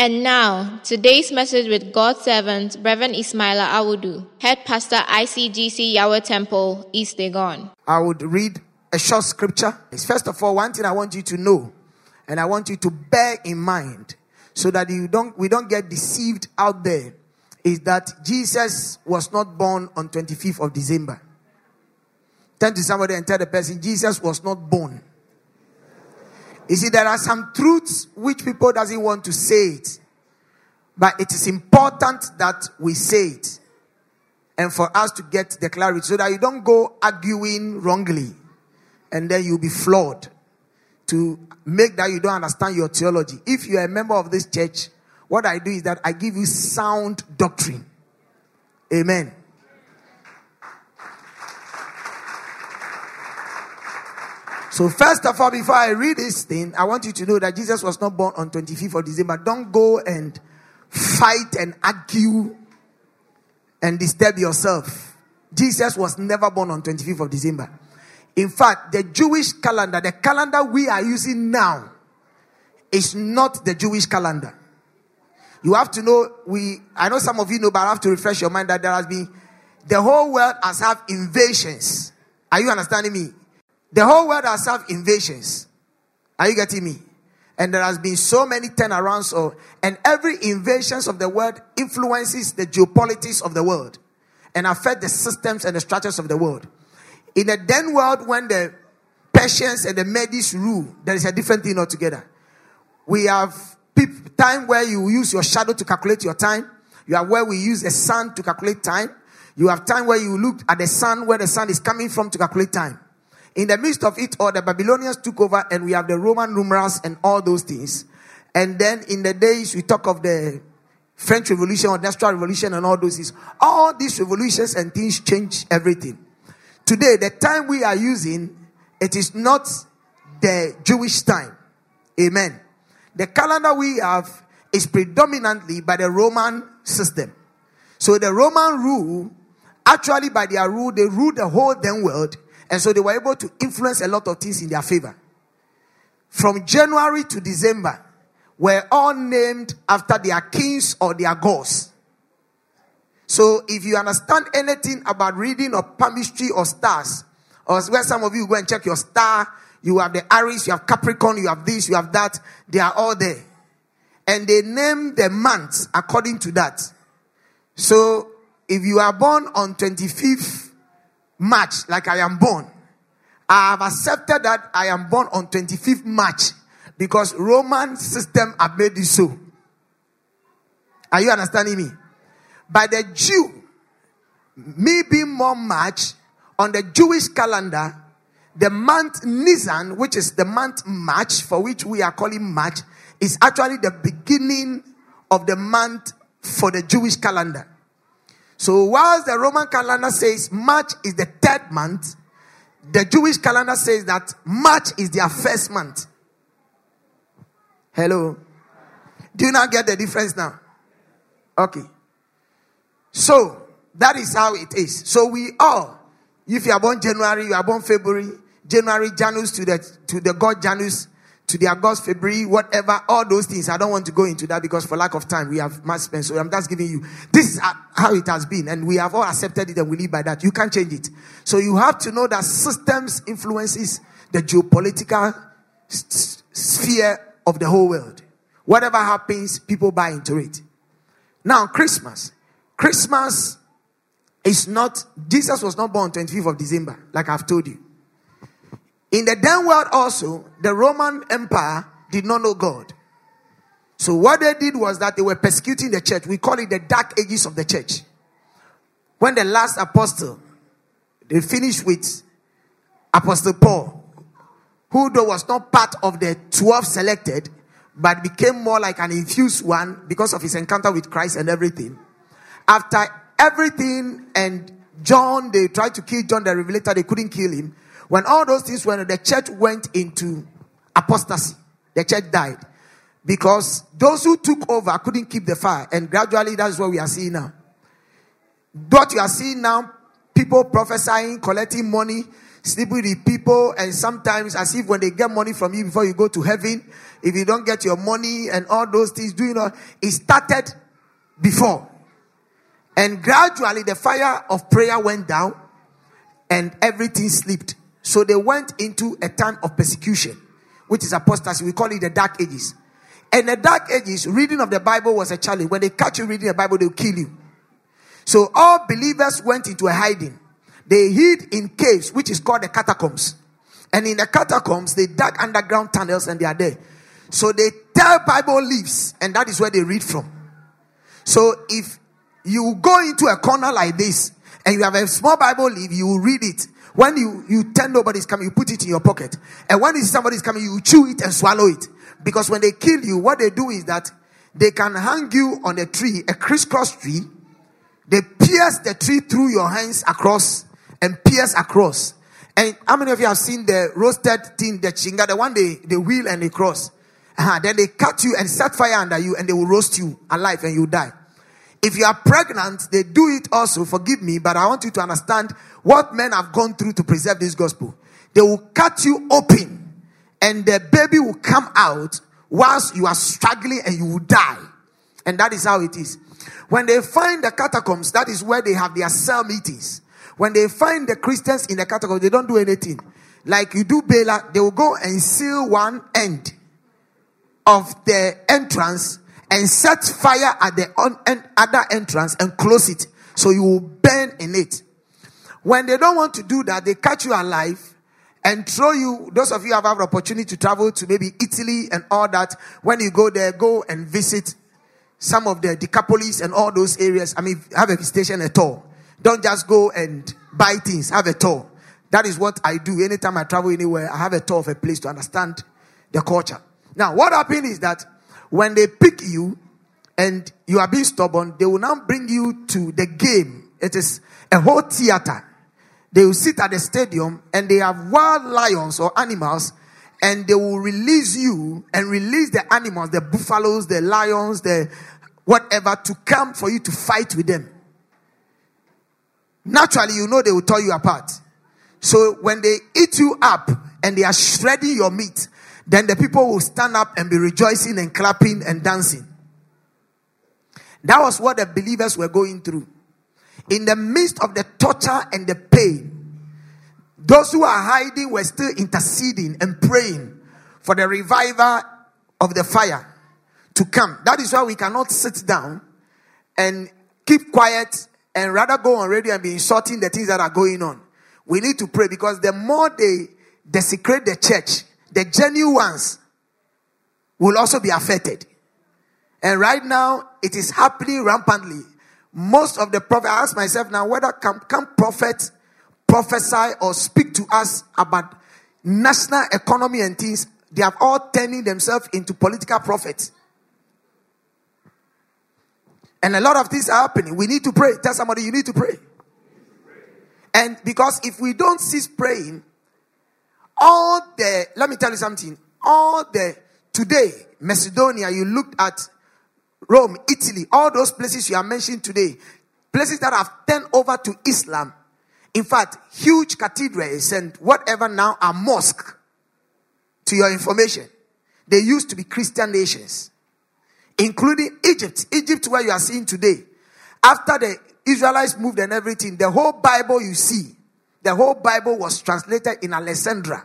And now, today's message with God's servant, Reverend Ismaila Awudu, Head Pastor ICGC Yahweh Temple, East Legon. I would read a short scripture. First of all, one thing I want you to know, and I want you to bear in mind, so that you don't we don't get deceived out there, is that Jesus was not born on 25th of December. Turn to somebody and tell the person Jesus was not born. You see, there are some truths which people doesn't want to say it, but it is important that we say it, and for us to get the clarity, so that you don't go arguing wrongly, and then you'll be flawed. To make that you don't understand your theology. If you are a member of this church, what I do is that I give you sound doctrine. Amen. So, first of all, before I read this thing, I want you to know that Jesus was not born on 25th of December. Don't go and fight and argue and disturb yourself. Jesus was never born on 25th of December. In fact, the Jewish calendar, the calendar we are using now, is not the Jewish calendar. You have to know, we, I know some of you know, but I have to refresh your mind that there has been, the whole world has had invasions. Are you understanding me? The whole world has had invasions. Are you getting me? And there has been so many turnarounds, of, and every invasions of the world influences the geopolitics of the world and affect the systems and the structures of the world. In the then world, when the Persians and the Medes rule, there is a different thing altogether. We have time where you use your shadow to calculate your time. You have where we use the sun to calculate time. You have time where you look at the sun, where the sun is coming from to calculate time. In the midst of it all, the Babylonians took over and we have the Roman numerals and all those things. And then in the days we talk of the French Revolution or Industrial Revolution and all those things. All these revolutions and things change everything. Today, the time we are using, it is not the Jewish time. Amen. The calendar we have is predominantly by the Roman system. So the Roman rule, actually by their rule, they rule the whole then world and so they were able to influence a lot of things in their favor. From January to December were all named after their kings or their gods. So if you understand anything about reading or palmistry or stars, or where some of you go and check your star, you have the Aries, you have Capricorn, you have this, you have that, they are all there. And they name the months according to that. So if you are born on 25th March, like I am born. I have accepted that I am born on 25th March because Roman system have made it so. Are you understanding me? By the Jew, me being more March on the Jewish calendar, the month Nisan, which is the month March, for which we are calling March, is actually the beginning of the month for the Jewish calendar. So, whilst the Roman calendar says March is the third month, the Jewish calendar says that March is their first month. Hello? Do you not get the difference now? Okay. So, that is how it is. So, we all, if you are born January, you are born February, January, Janus to the, to the god Janus, to the August, February, whatever, all those things. I don't want to go into that because for lack of time, we have much spent. So I'm just giving you, this is how it has been. And we have all accepted it and we live by that. You can't change it. So you have to know that systems influences the geopolitical sphere of the whole world. Whatever happens, people buy into it. Now, Christmas. Christmas is not, Jesus was not born 25th of December, like I've told you. In the then world also, the Roman Empire did not know God. So what they did was that they were persecuting the church. We call it the dark ages of the church. when the last apostle, they finished with Apostle Paul, who though was not part of the 12 selected, but became more like an infused one because of his encounter with Christ and everything. After everything and John, they tried to kill John the Revelator, they couldn't kill him. When all those things went, the church went into apostasy. The church died because those who took over couldn't keep the fire, and gradually that's what we are seeing now. What you are seeing now, people prophesying, collecting money, sleeping with people, and sometimes as if when they get money from you before you go to heaven, if you don't get your money and all those things, do you know it started before. And gradually the fire of prayer went down and everything slipped. So they went into a time of persecution, which is apostasy. We call it the dark ages. And the dark ages, reading of the Bible was a challenge. When they catch you reading the Bible, they'll kill you. So all believers went into a hiding. They hid in caves, which is called the catacombs. And in the catacombs, they dug underground tunnels and they are there. So they tell Bible leaves, and that is where they read from. So if you go into a corner like this and you have a small Bible leaf, you will read it. When you, you tell nobody's coming, you put it in your pocket. And when somebody's coming, you chew it and swallow it. Because when they kill you, what they do is that they can hang you on a tree, a crisscross tree. They pierce the tree through your hands across and pierce across. And how many of you have seen the roasted thing, the chinga, the one they, they wheel and they cross? Uh-huh. Then they cut you and set fire under you and they will roast you alive and you die. If you are pregnant, they do it also. Forgive me, but I want you to understand what men have gone through to preserve this gospel. They will cut you open and the baby will come out whilst you are struggling and you will die. And that is how it is. When they find the catacombs, that is where they have their cell meetings. When they find the Christians in the catacombs, they don't do anything. Like you do Bela, they will go and seal one end of the entrance and set fire at the en- other entrance and close it so you will burn in it. When they don't want to do that, they catch you alive and throw you. Those of you have had opportunity to travel to maybe Italy and all that. When you go there, go and visit some of the Decapolis and all those areas. I mean, have a visitation at all. Don't just go and buy things. Have a tour. That is what I do. Anytime I travel anywhere, I have a tour of a place to understand the culture. Now, what happened is that when they pick you and you are being stubborn, they will now bring you to the game. It is a whole theater. They will sit at the stadium and they have wild lions or animals and they will release you and release the animals, the buffaloes, the lions, the whatever to come for you to fight with them. Naturally, you know they will tear you apart. So when they eat you up and they are shredding your meat, then the people will stand up and be rejoicing and clapping and dancing. That was what the believers were going through. In the midst of the torture and the pain, those who are hiding were still interceding and praying for the revival of the fire to come. That is why we cannot sit down and keep quiet and rather go on radio and be insulting the things that are going on. We need to pray because the more they desecrate the church, the genuine ones will also be affected. And right now, it is happening rampantly. Most of the prophets, I ask myself now whether can, can prophets prophesy or speak to us about national economy and things. They are all turning themselves into political prophets. And a lot of things are happening. We need to pray. Tell somebody you need to pray. And because if we don't cease praying, all the, let me tell you something, all the, today, Macedonia, you looked at Rome, Italy, all those places you are mentioning today, places that have turned over to Islam. In fact, huge cathedrals and whatever now are mosques. To your information, they used to be Christian nations, including Egypt. Egypt, where you are seeing today. After the Israelites moved and everything, the whole Bible you see, the whole Bible was translated in Alexandria.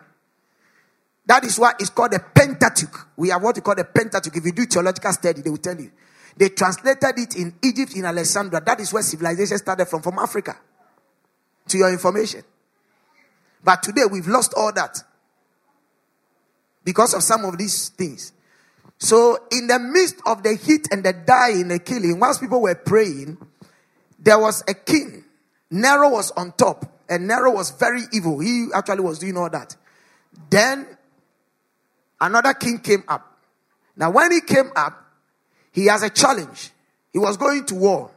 That is why it's called the Pentateuch. We have what we call the Pentateuch. If you do theological study, they will tell you. They translated it in Egypt, in Alexandria. That is where civilization started from, from Africa. To your information. But today we've lost all that because of some of these things. So, in the midst of the heat and the dying, and the killing, whilst people were praying, there was a king Nero was on top, and Nero was very evil. He actually was doing all that. Then another king came up. Now, when he came up, he has a challenge. He was going to war.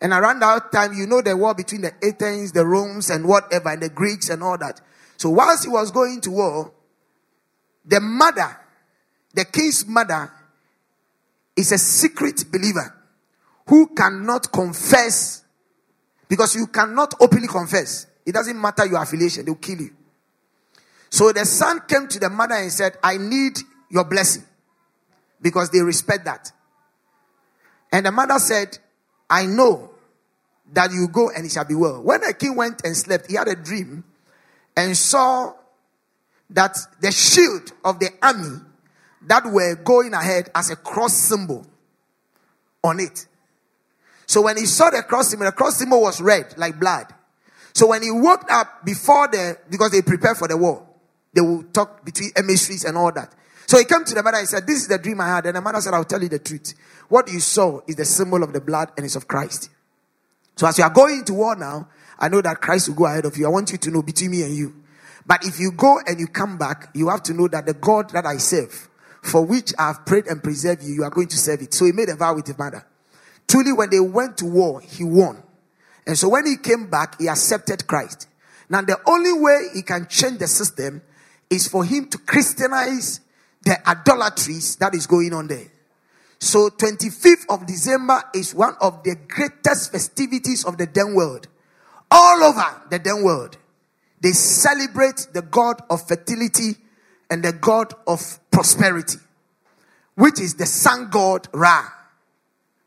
And around that time, you know the war between the Athens, the Romans, and whatever, and the Greeks and all that. So whilst he was going to war, the mother, the king's mother, is a secret believer who cannot confess because you cannot openly confess. It doesn't matter your affiliation, they'll kill you. So the son came to the mother and said, I need your blessing because they respect that. And the mother said, I know that you go and it shall be well. When the king went and slept, he had a dream and saw that the shield of the army that were going ahead as a cross symbol on it. So when he saw the cross symbol, the cross symbol was red like blood. So when he woke up before the, because they prepare for the war, they will talk between emissaries and all that. So he came to the mother and said, This is the dream I had. And the mother said, I'll tell you the truth. What you saw is the symbol of the blood and it's of Christ. So as you are going to war now, I know that Christ will go ahead of you. I want you to know between me and you. But if you go and you come back, you have to know that the God that I serve, for which I have prayed and preserved you, you are going to serve it. So he made a vow with his mother. Truly, when they went to war, he won. And so when he came back, he accepted Christ. Now, the only way he can change the system is for him to Christianize the idolatries that is going on there. So 25th of December is one of the greatest festivities of the then world. All over the then world, they celebrate the God of fertility and the God of prosperity, which is the sun god Ra.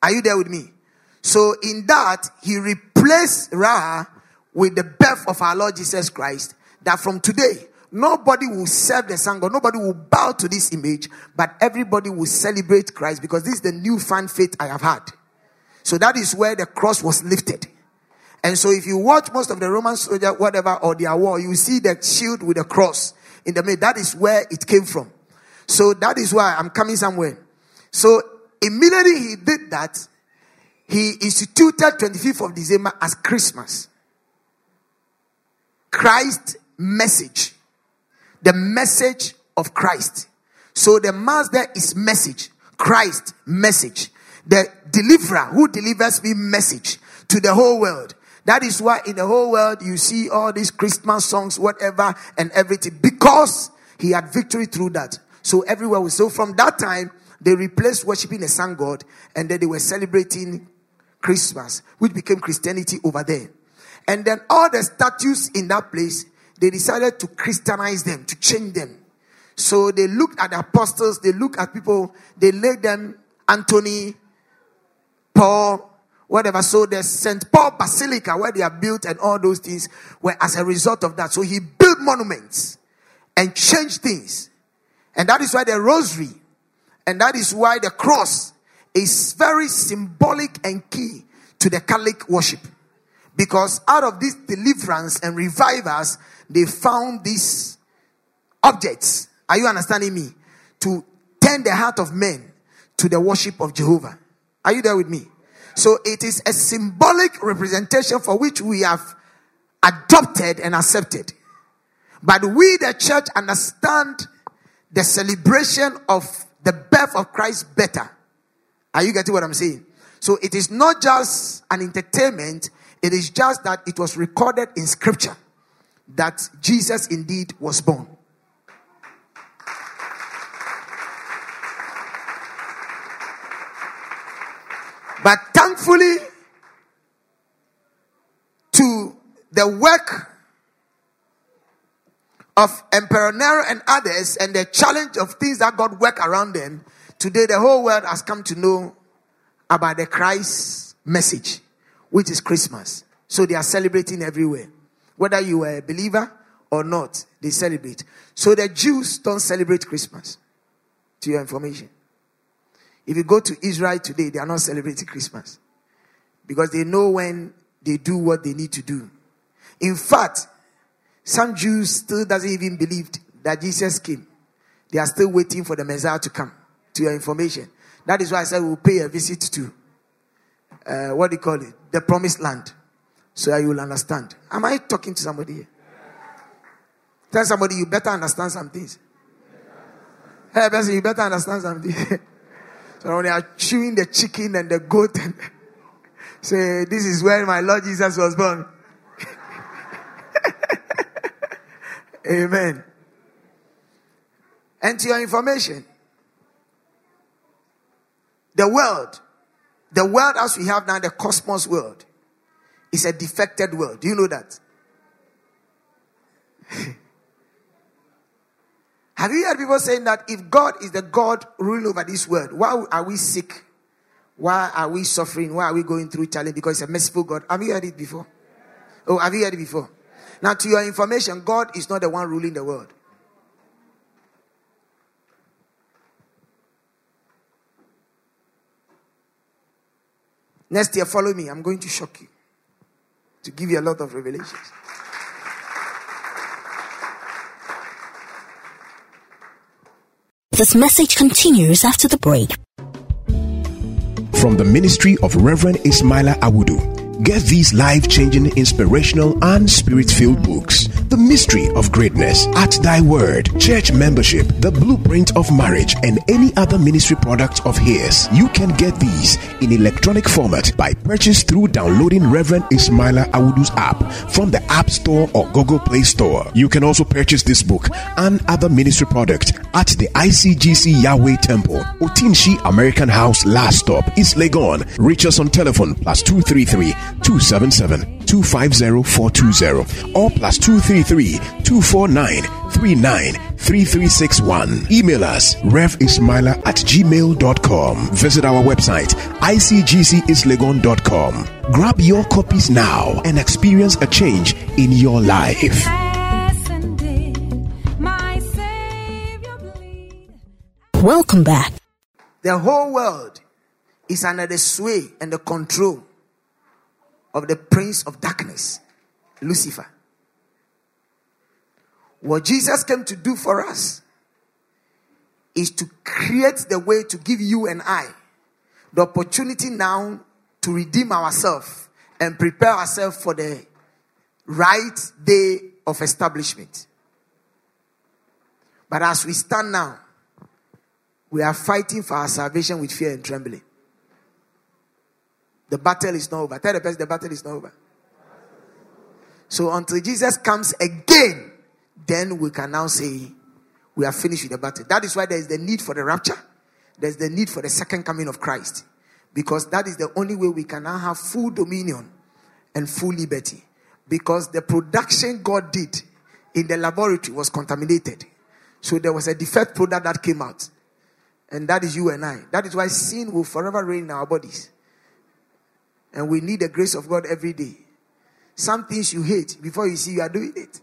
Are you there with me? So in that, he replaced Ra with the birth of our Lord Jesus Christ. That from today, nobody will serve the sun god, nobody will bow to this image, but everybody will celebrate Christ because this is the new fan faith I have had. So that is where the cross was lifted. And so if you watch most of the Roman soldier, whatever, or their war, you see the shield with the cross in the middle. That is where it came from. So that is why I'm coming somewhere. So immediately he did that, he instituted 25th of December as Christmas. Christ message. The message of Christ. So the mass is message. Christ message. The deliverer who delivers me message to the whole world. That is why in the whole world you see all these Christmas songs, whatever, and everything, because he had victory through that. So everywhere we so from that time they replaced worshiping the sun god and then they were celebrating Christmas, which became Christianity over there. And then all the statues in that place, they decided to Christianize them, to change them. So they looked at the apostles, they looked at people, they laid them Anthony, Paul, whatever. So the St. Paul Basilica, where they are built and all those things, were as a result of that. So he built monuments and changed things. And that is why the rosary and that is why the cross is very symbolic and key to the Catholic worship. Because out of this deliverance and revivers, they found these objects. Are you understanding me? To turn the heart of men to the worship of Jehovah. Are you there with me? So it is a symbolic representation for which we have adopted and accepted. But we, the church, understand the celebration of the birth of Christ better. Are you getting what I'm saying? So it is not just an entertainment, it is just that it was recorded in scripture that Jesus indeed was born. But thankfully, to the work of Emperor Nero and others and the challenge of things that God work around them, today the whole world has come to know about the Christ message, which is Christmas. So they are celebrating everywhere. Whether you are a believer or not, they celebrate. So the Jews don't celebrate Christmas, to your information. If you go to Israel today, they are not celebrating Christmas because they know when they do what they need to do. In fact, some Jews still doesn't even believe that Jesus came. They are still waiting for the Messiah to come. To your information, that is why I said we'll pay a visit to uh, what do you call it, the Promised Land. So that you will understand. Am I talking to somebody here? Tell somebody you better understand some things. Hey, person, you better understand something. so when they are chewing the chicken and the goat, and say, This is where my Lord Jesus was born. Amen. And to your information, the world, the world as we have now, the cosmos world, is a defected world. Do you know that? have you heard people saying that if God is the God ruling over this world, why are we sick? Why are we suffering? Why are we going through challenge? Because it's a merciful God. Have you heard it before? Oh, have you heard it before? Now, to your information, God is not the one ruling the world. Next year, follow me. I'm going to shock you to give you a lot of revelations. This message continues after the break. From the ministry of Reverend Ismaila Awudu. Get these life changing, inspirational, and spirit filled books The Mystery of Greatness, At Thy Word, Church Membership, The Blueprint of Marriage, and any other ministry product of his. You can get these in electronic format by purchase through downloading Reverend Ismaila Awudu's app from the App Store or Google Play Store. You can also purchase this book and other ministry product at the ICGC Yahweh Temple, Otinshi American House Last Stop, East Legon. Reach us on telephone plus 233 277 250 420 or plus 233 249 393361. Email us revismaila at gmail.com. Visit our website icgceastlegon.com. Grab your copies now and experience a change in your life. Welcome back. The whole world is under the sway and the control of the prince of darkness, Lucifer. What Jesus came to do for us is to create the way to give you and I the opportunity now to redeem ourselves and prepare ourselves for the right day of establishment. But as we stand now, we are fighting for our salvation with fear and trembling. The battle is not over. Tell the person the battle is not over. So until Jesus comes again, then we can now say we are finished with the battle. That is why there is the need for the rapture. There's the need for the second coming of Christ. Because that is the only way we can now have full dominion and full liberty. Because the production God did in the laboratory was contaminated. So there was a defect product that came out. And that is you and I. That is why sin will forever reign in our bodies. And we need the grace of God every day. Some things you hate before you see you are doing it.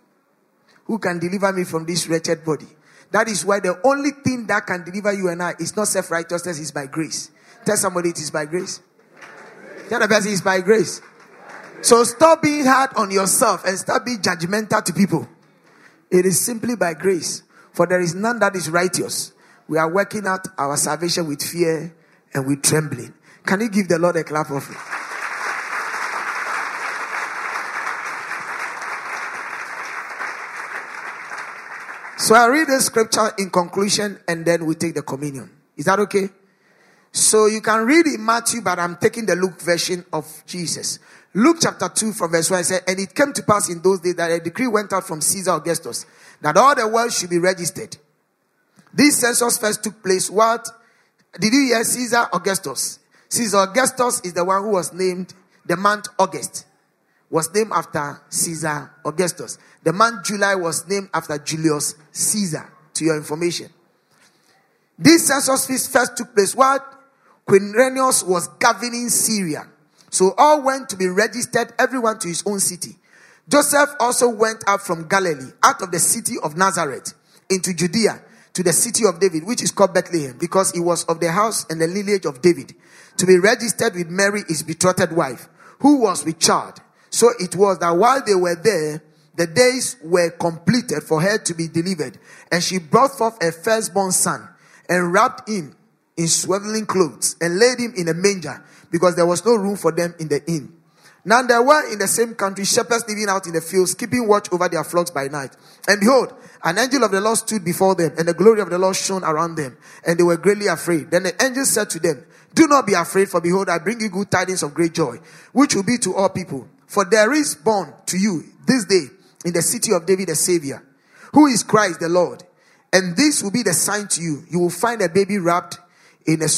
Who can deliver me from this wretched body? That is why the only thing that can deliver you and I is not self righteousness, it's by grace. Tell somebody it is by grace. Tell the person it's by grace. So stop being hard on yourself and stop being judgmental to people. It is simply by grace. For there is none that is righteous. We are working out our salvation with fear and with trembling. Can you give the Lord a clap of it? So I read the scripture in conclusion and then we take the communion. Is that okay? So you can read in Matthew, but I'm taking the Luke version of Jesus. Luke chapter 2 from verse 1 said, And it came to pass in those days that a decree went out from Caesar Augustus that all the world should be registered. This census first took place. What? Did you hear Caesar Augustus? Caesar Augustus is the one who was named the month August was named after Caesar Augustus. The month July was named after Julius Caesar, to your information. This census feast first took place while Quirinius was governing Syria. So all went to be registered, everyone to his own city. Joseph also went up from Galilee, out of the city of Nazareth, into Judea, to the city of David, which is called Bethlehem, because he was of the house and the lineage of David, to be registered with Mary, his betrothed wife, who was with child. So it was that while they were there, the days were completed for her to be delivered. And she brought forth a firstborn son and wrapped him in swaddling clothes and laid him in a manger because there was no room for them in the inn. Now there were in the same country shepherds living out in the fields, keeping watch over their flocks by night. And behold, an angel of the Lord stood before them, and the glory of the Lord shone around them, and they were greatly afraid. Then the angel said to them, Do not be afraid, for behold, I bring you good tidings of great joy, which will be to all people. For there is born to you this day in the city of David the Savior, who is Christ the Lord. And this will be the sign to you. You will find a baby wrapped in a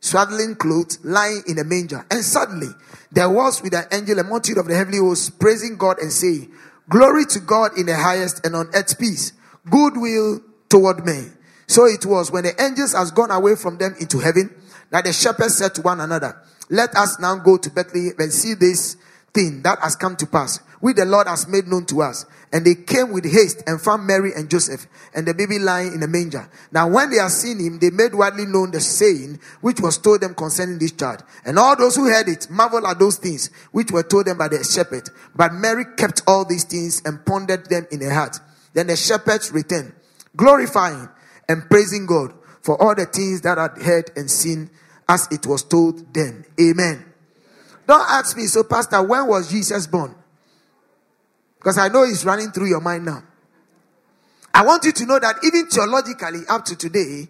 swaddling clothes, lying in a manger. And suddenly there was with an angel a multitude of the heavenly hosts praising God and saying, Glory to God in the highest and on earth peace, goodwill toward men. So it was when the angels has gone away from them into heaven that the shepherds said to one another, Let us now go to Bethlehem and see this thing that has come to pass, which the Lord has made known to us. And they came with haste and found Mary and Joseph and the baby lying in a manger. Now, when they had seen him, they made widely known the saying which was told them concerning this child. And all those who heard it marveled at those things which were told them by the shepherd. But Mary kept all these things and pondered them in her heart. Then the shepherds returned, glorifying and praising God for all the things that had heard and seen as it was told them. Amen. Don't ask me, so Pastor, when was Jesus born? Because I know it's running through your mind now. I want you to know that even theologically, up to today,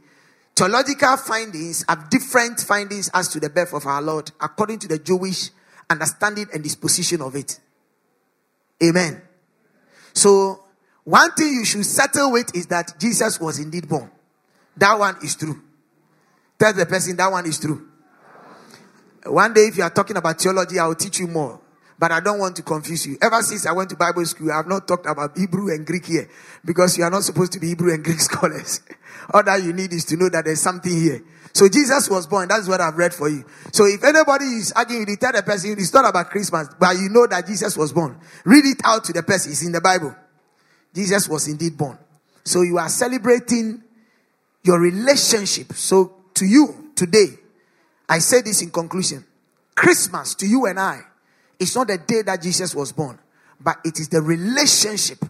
theological findings have different findings as to the birth of our Lord, according to the Jewish understanding and disposition of it. Amen. So, one thing you should settle with is that Jesus was indeed born. That one is true. Tell the person that one is true. One day, if you are talking about theology, I will teach you more. But I don't want to confuse you. Ever since I went to Bible school, I have not talked about Hebrew and Greek here because you are not supposed to be Hebrew and Greek scholars. All that you need is to know that there's something here. So Jesus was born. That's what I've read for you. So if anybody is arguing with the third person, it's not about Christmas, but you know that Jesus was born. Read it out to the person. It's in the Bible. Jesus was indeed born. So you are celebrating your relationship. So to you today, I say this in conclusion. Christmas to you and I is not the day that Jesus was born, but it is the relationship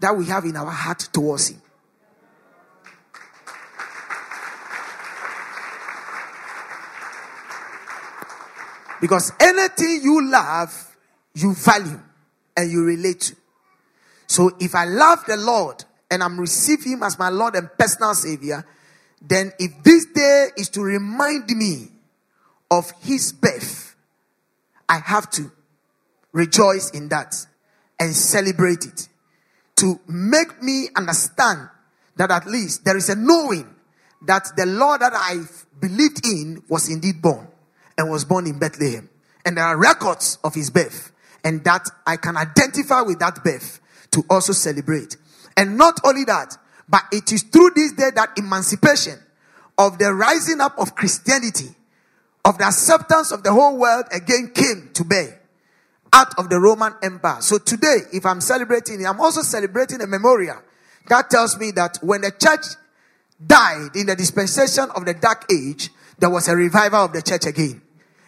that we have in our heart towards Him. Because anything you love, you value and you relate to. So if I love the Lord and I'm receiving Him as my Lord and personal Savior, then if this day is to remind me of his birth, I have to rejoice in that and celebrate it. To make me understand that at least there is a knowing that the Lord that I believed in was indeed born and was born in Bethlehem. And there are records of his birth, and that I can identify with that birth to also celebrate. And not only that, but it is through this day that emancipation of the rising up of Christianity of the acceptance of the whole world again came to bear out of the Roman Empire. So today, if I'm celebrating, I'm also celebrating a memorial that tells me that when the church died in the dispensation of the dark age, there was a revival of the church again.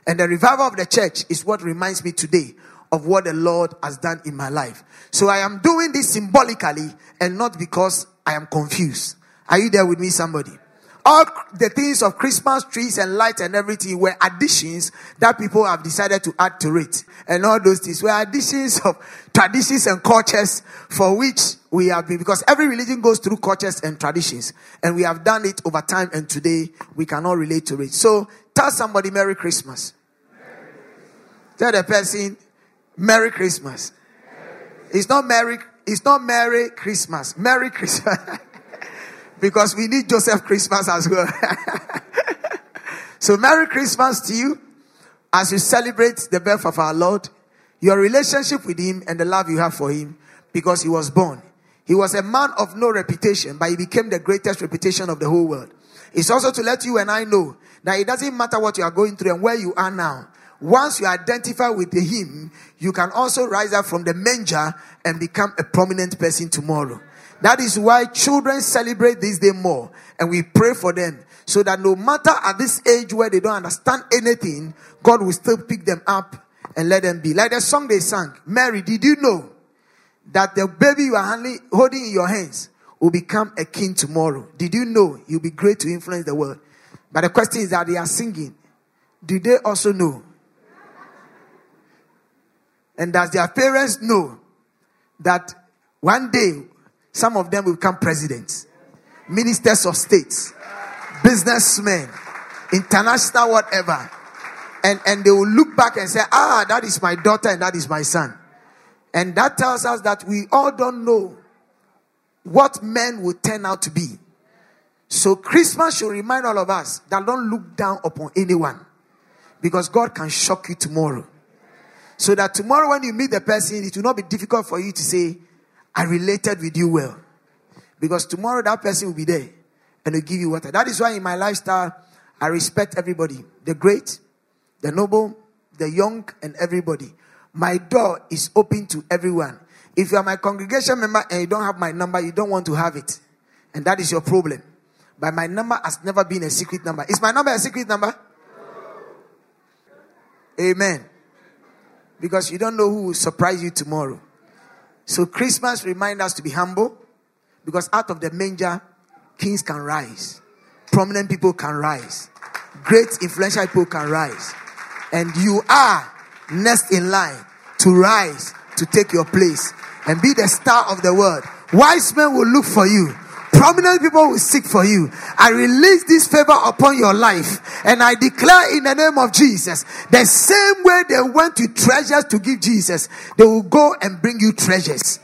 And the revival of the church is what reminds me today of what the Lord has done in my life. So I am doing this symbolically and not because I am confused. Are you there with me, somebody? All the things of Christmas trees and lights and everything were additions that people have decided to add to it. And all those things were additions of traditions and cultures for which we have been, because every religion goes through cultures and traditions. And we have done it over time and today we cannot relate to it. So tell somebody Merry Christmas. Merry Christmas. Tell the person Merry Christmas. Merry Christmas. It's not Merry, it's not Merry Christmas. Merry Christmas. because we need Joseph Christmas as well. so, Merry Christmas to you as you celebrate the birth of our Lord, your relationship with Him, and the love you have for Him because He was born. He was a man of no reputation, but He became the greatest reputation of the whole world. It's also to let you and I know that it doesn't matter what you are going through and where you are now. Once you identify with Him, you can also rise up from the manger and become a prominent person tomorrow. That is why children celebrate this day more and we pray for them so that no matter at this age where they don't understand anything, God will still pick them up and let them be. Like the song they sang, Mary, did you know that the baby you are holding in your hands will become a king tomorrow? Did you know you'll be great to influence the world? But the question is that they are singing. Do they also know And does their parents know that one day some of them will become presidents, ministers of states, businessmen, international whatever. And, and they will look back and say, ah, that is my daughter and that is my son. And that tells us that we all don't know what men will turn out to be. So Christmas should remind all of us that don't look down upon anyone because God can shock you tomorrow. So that tomorrow when you meet the person, it will not be difficult for you to say, I related with you well. Because tomorrow that person will be there and will give you water. That is why in my lifestyle, I respect everybody the great, the noble, the young, and everybody. My door is open to everyone. If you are my congregation member and you don't have my number, you don't want to have it. And that is your problem. But my number has never been a secret number. Is my number a secret number? Amen. Because you don't know who will surprise you tomorrow. So Christmas reminds us to be humble because out of the manger, kings can rise, prominent people can rise, great influential people can rise. And you are next in line to rise to take your place and be the star of the world. Wise men will look for you. Prominent people will seek for you. I release this favor upon your life and I declare in the name of Jesus the same way they went to treasures to give Jesus, they will go and bring you treasures.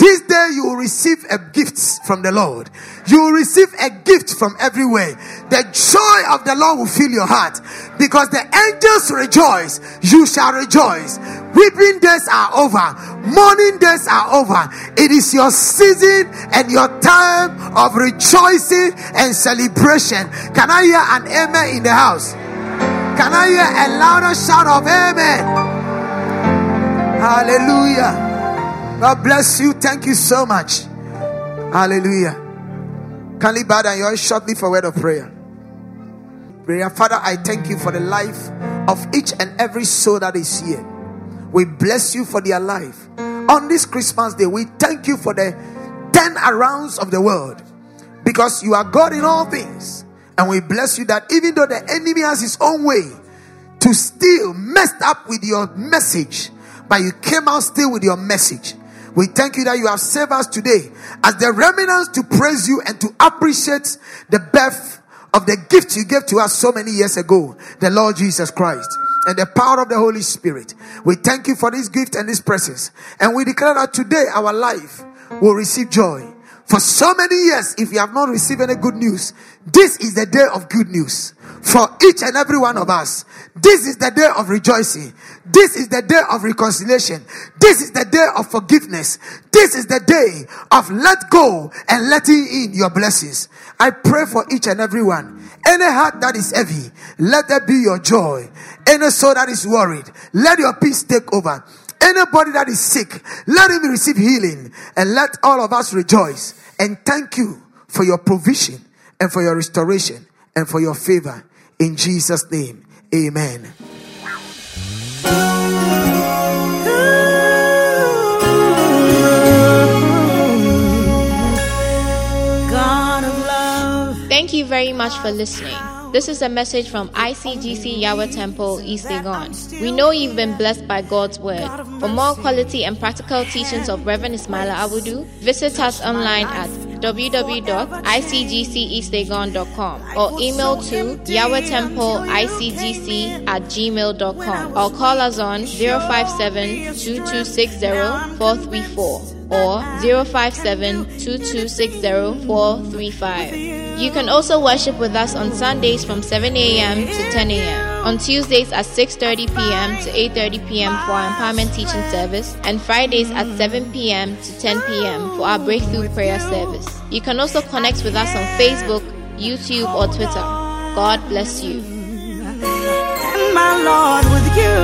This day you will receive a gift from the Lord. You will receive a gift from everywhere. The joy of the Lord will fill your heart because the angels rejoice. You shall rejoice. Weeping days are over. Mourning days are over. It is your season and your time of rejoicing and celebration. Can I hear an amen in the house? Can I hear a louder shout of amen? Hallelujah. God bless you. Thank you so much. Hallelujah. Kindly bow down your shortly for word of prayer. Prayer, Father, I thank you for the life of each and every soul that is here. We bless you for their life. On this Christmas day, we thank you for the ten arounds of the world because you are God in all things. And we bless you that even though the enemy has his own way to still messed up with your message, but you came out still with your message. We thank you that you have saved us today as the remnants to praise you and to appreciate the birth of the gift you gave to us so many years ago, the Lord Jesus Christ and the power of the Holy Spirit. We thank you for this gift and this presence. And we declare that today our life will receive joy. For so many years, if you have not received any good news, this is the day of good news for each and every one of us. This is the day of rejoicing. This is the day of reconciliation. This is the day of forgiveness. This is the day of let go and letting in your blessings. I pray for each and every one. Any heart that is heavy, let there be your joy. Any soul that is worried, let your peace take over. Anybody that is sick, let him receive healing and let all of us rejoice. And thank you for your provision and for your restoration and for your favor. In Jesus' name, amen. Thank you very much for listening. This is a message from ICGC Yahweh Temple, East Legon. We know you've been blessed by God's word. For more quality and practical teachings of Reverend Ismaila Awudu, visit us online at www.icgceastlegon.com or email to yahwehtemple.icgc at gmail.com or call us on 057 2260 434 or 057 2260 435. You can also worship with us on Sundays from 7 a.m. to 10 a.m. On Tuesdays at 6:30 p.m. to 8:30 p.m. for our empowerment teaching service and Fridays at 7 p.m. to 10 p.m. for our breakthrough prayer service. You can also connect with us on Facebook, YouTube or Twitter. God bless you. And my Lord with you.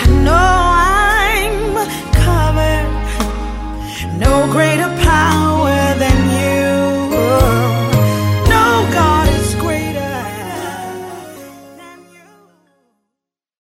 I know I'm covered. No greater power than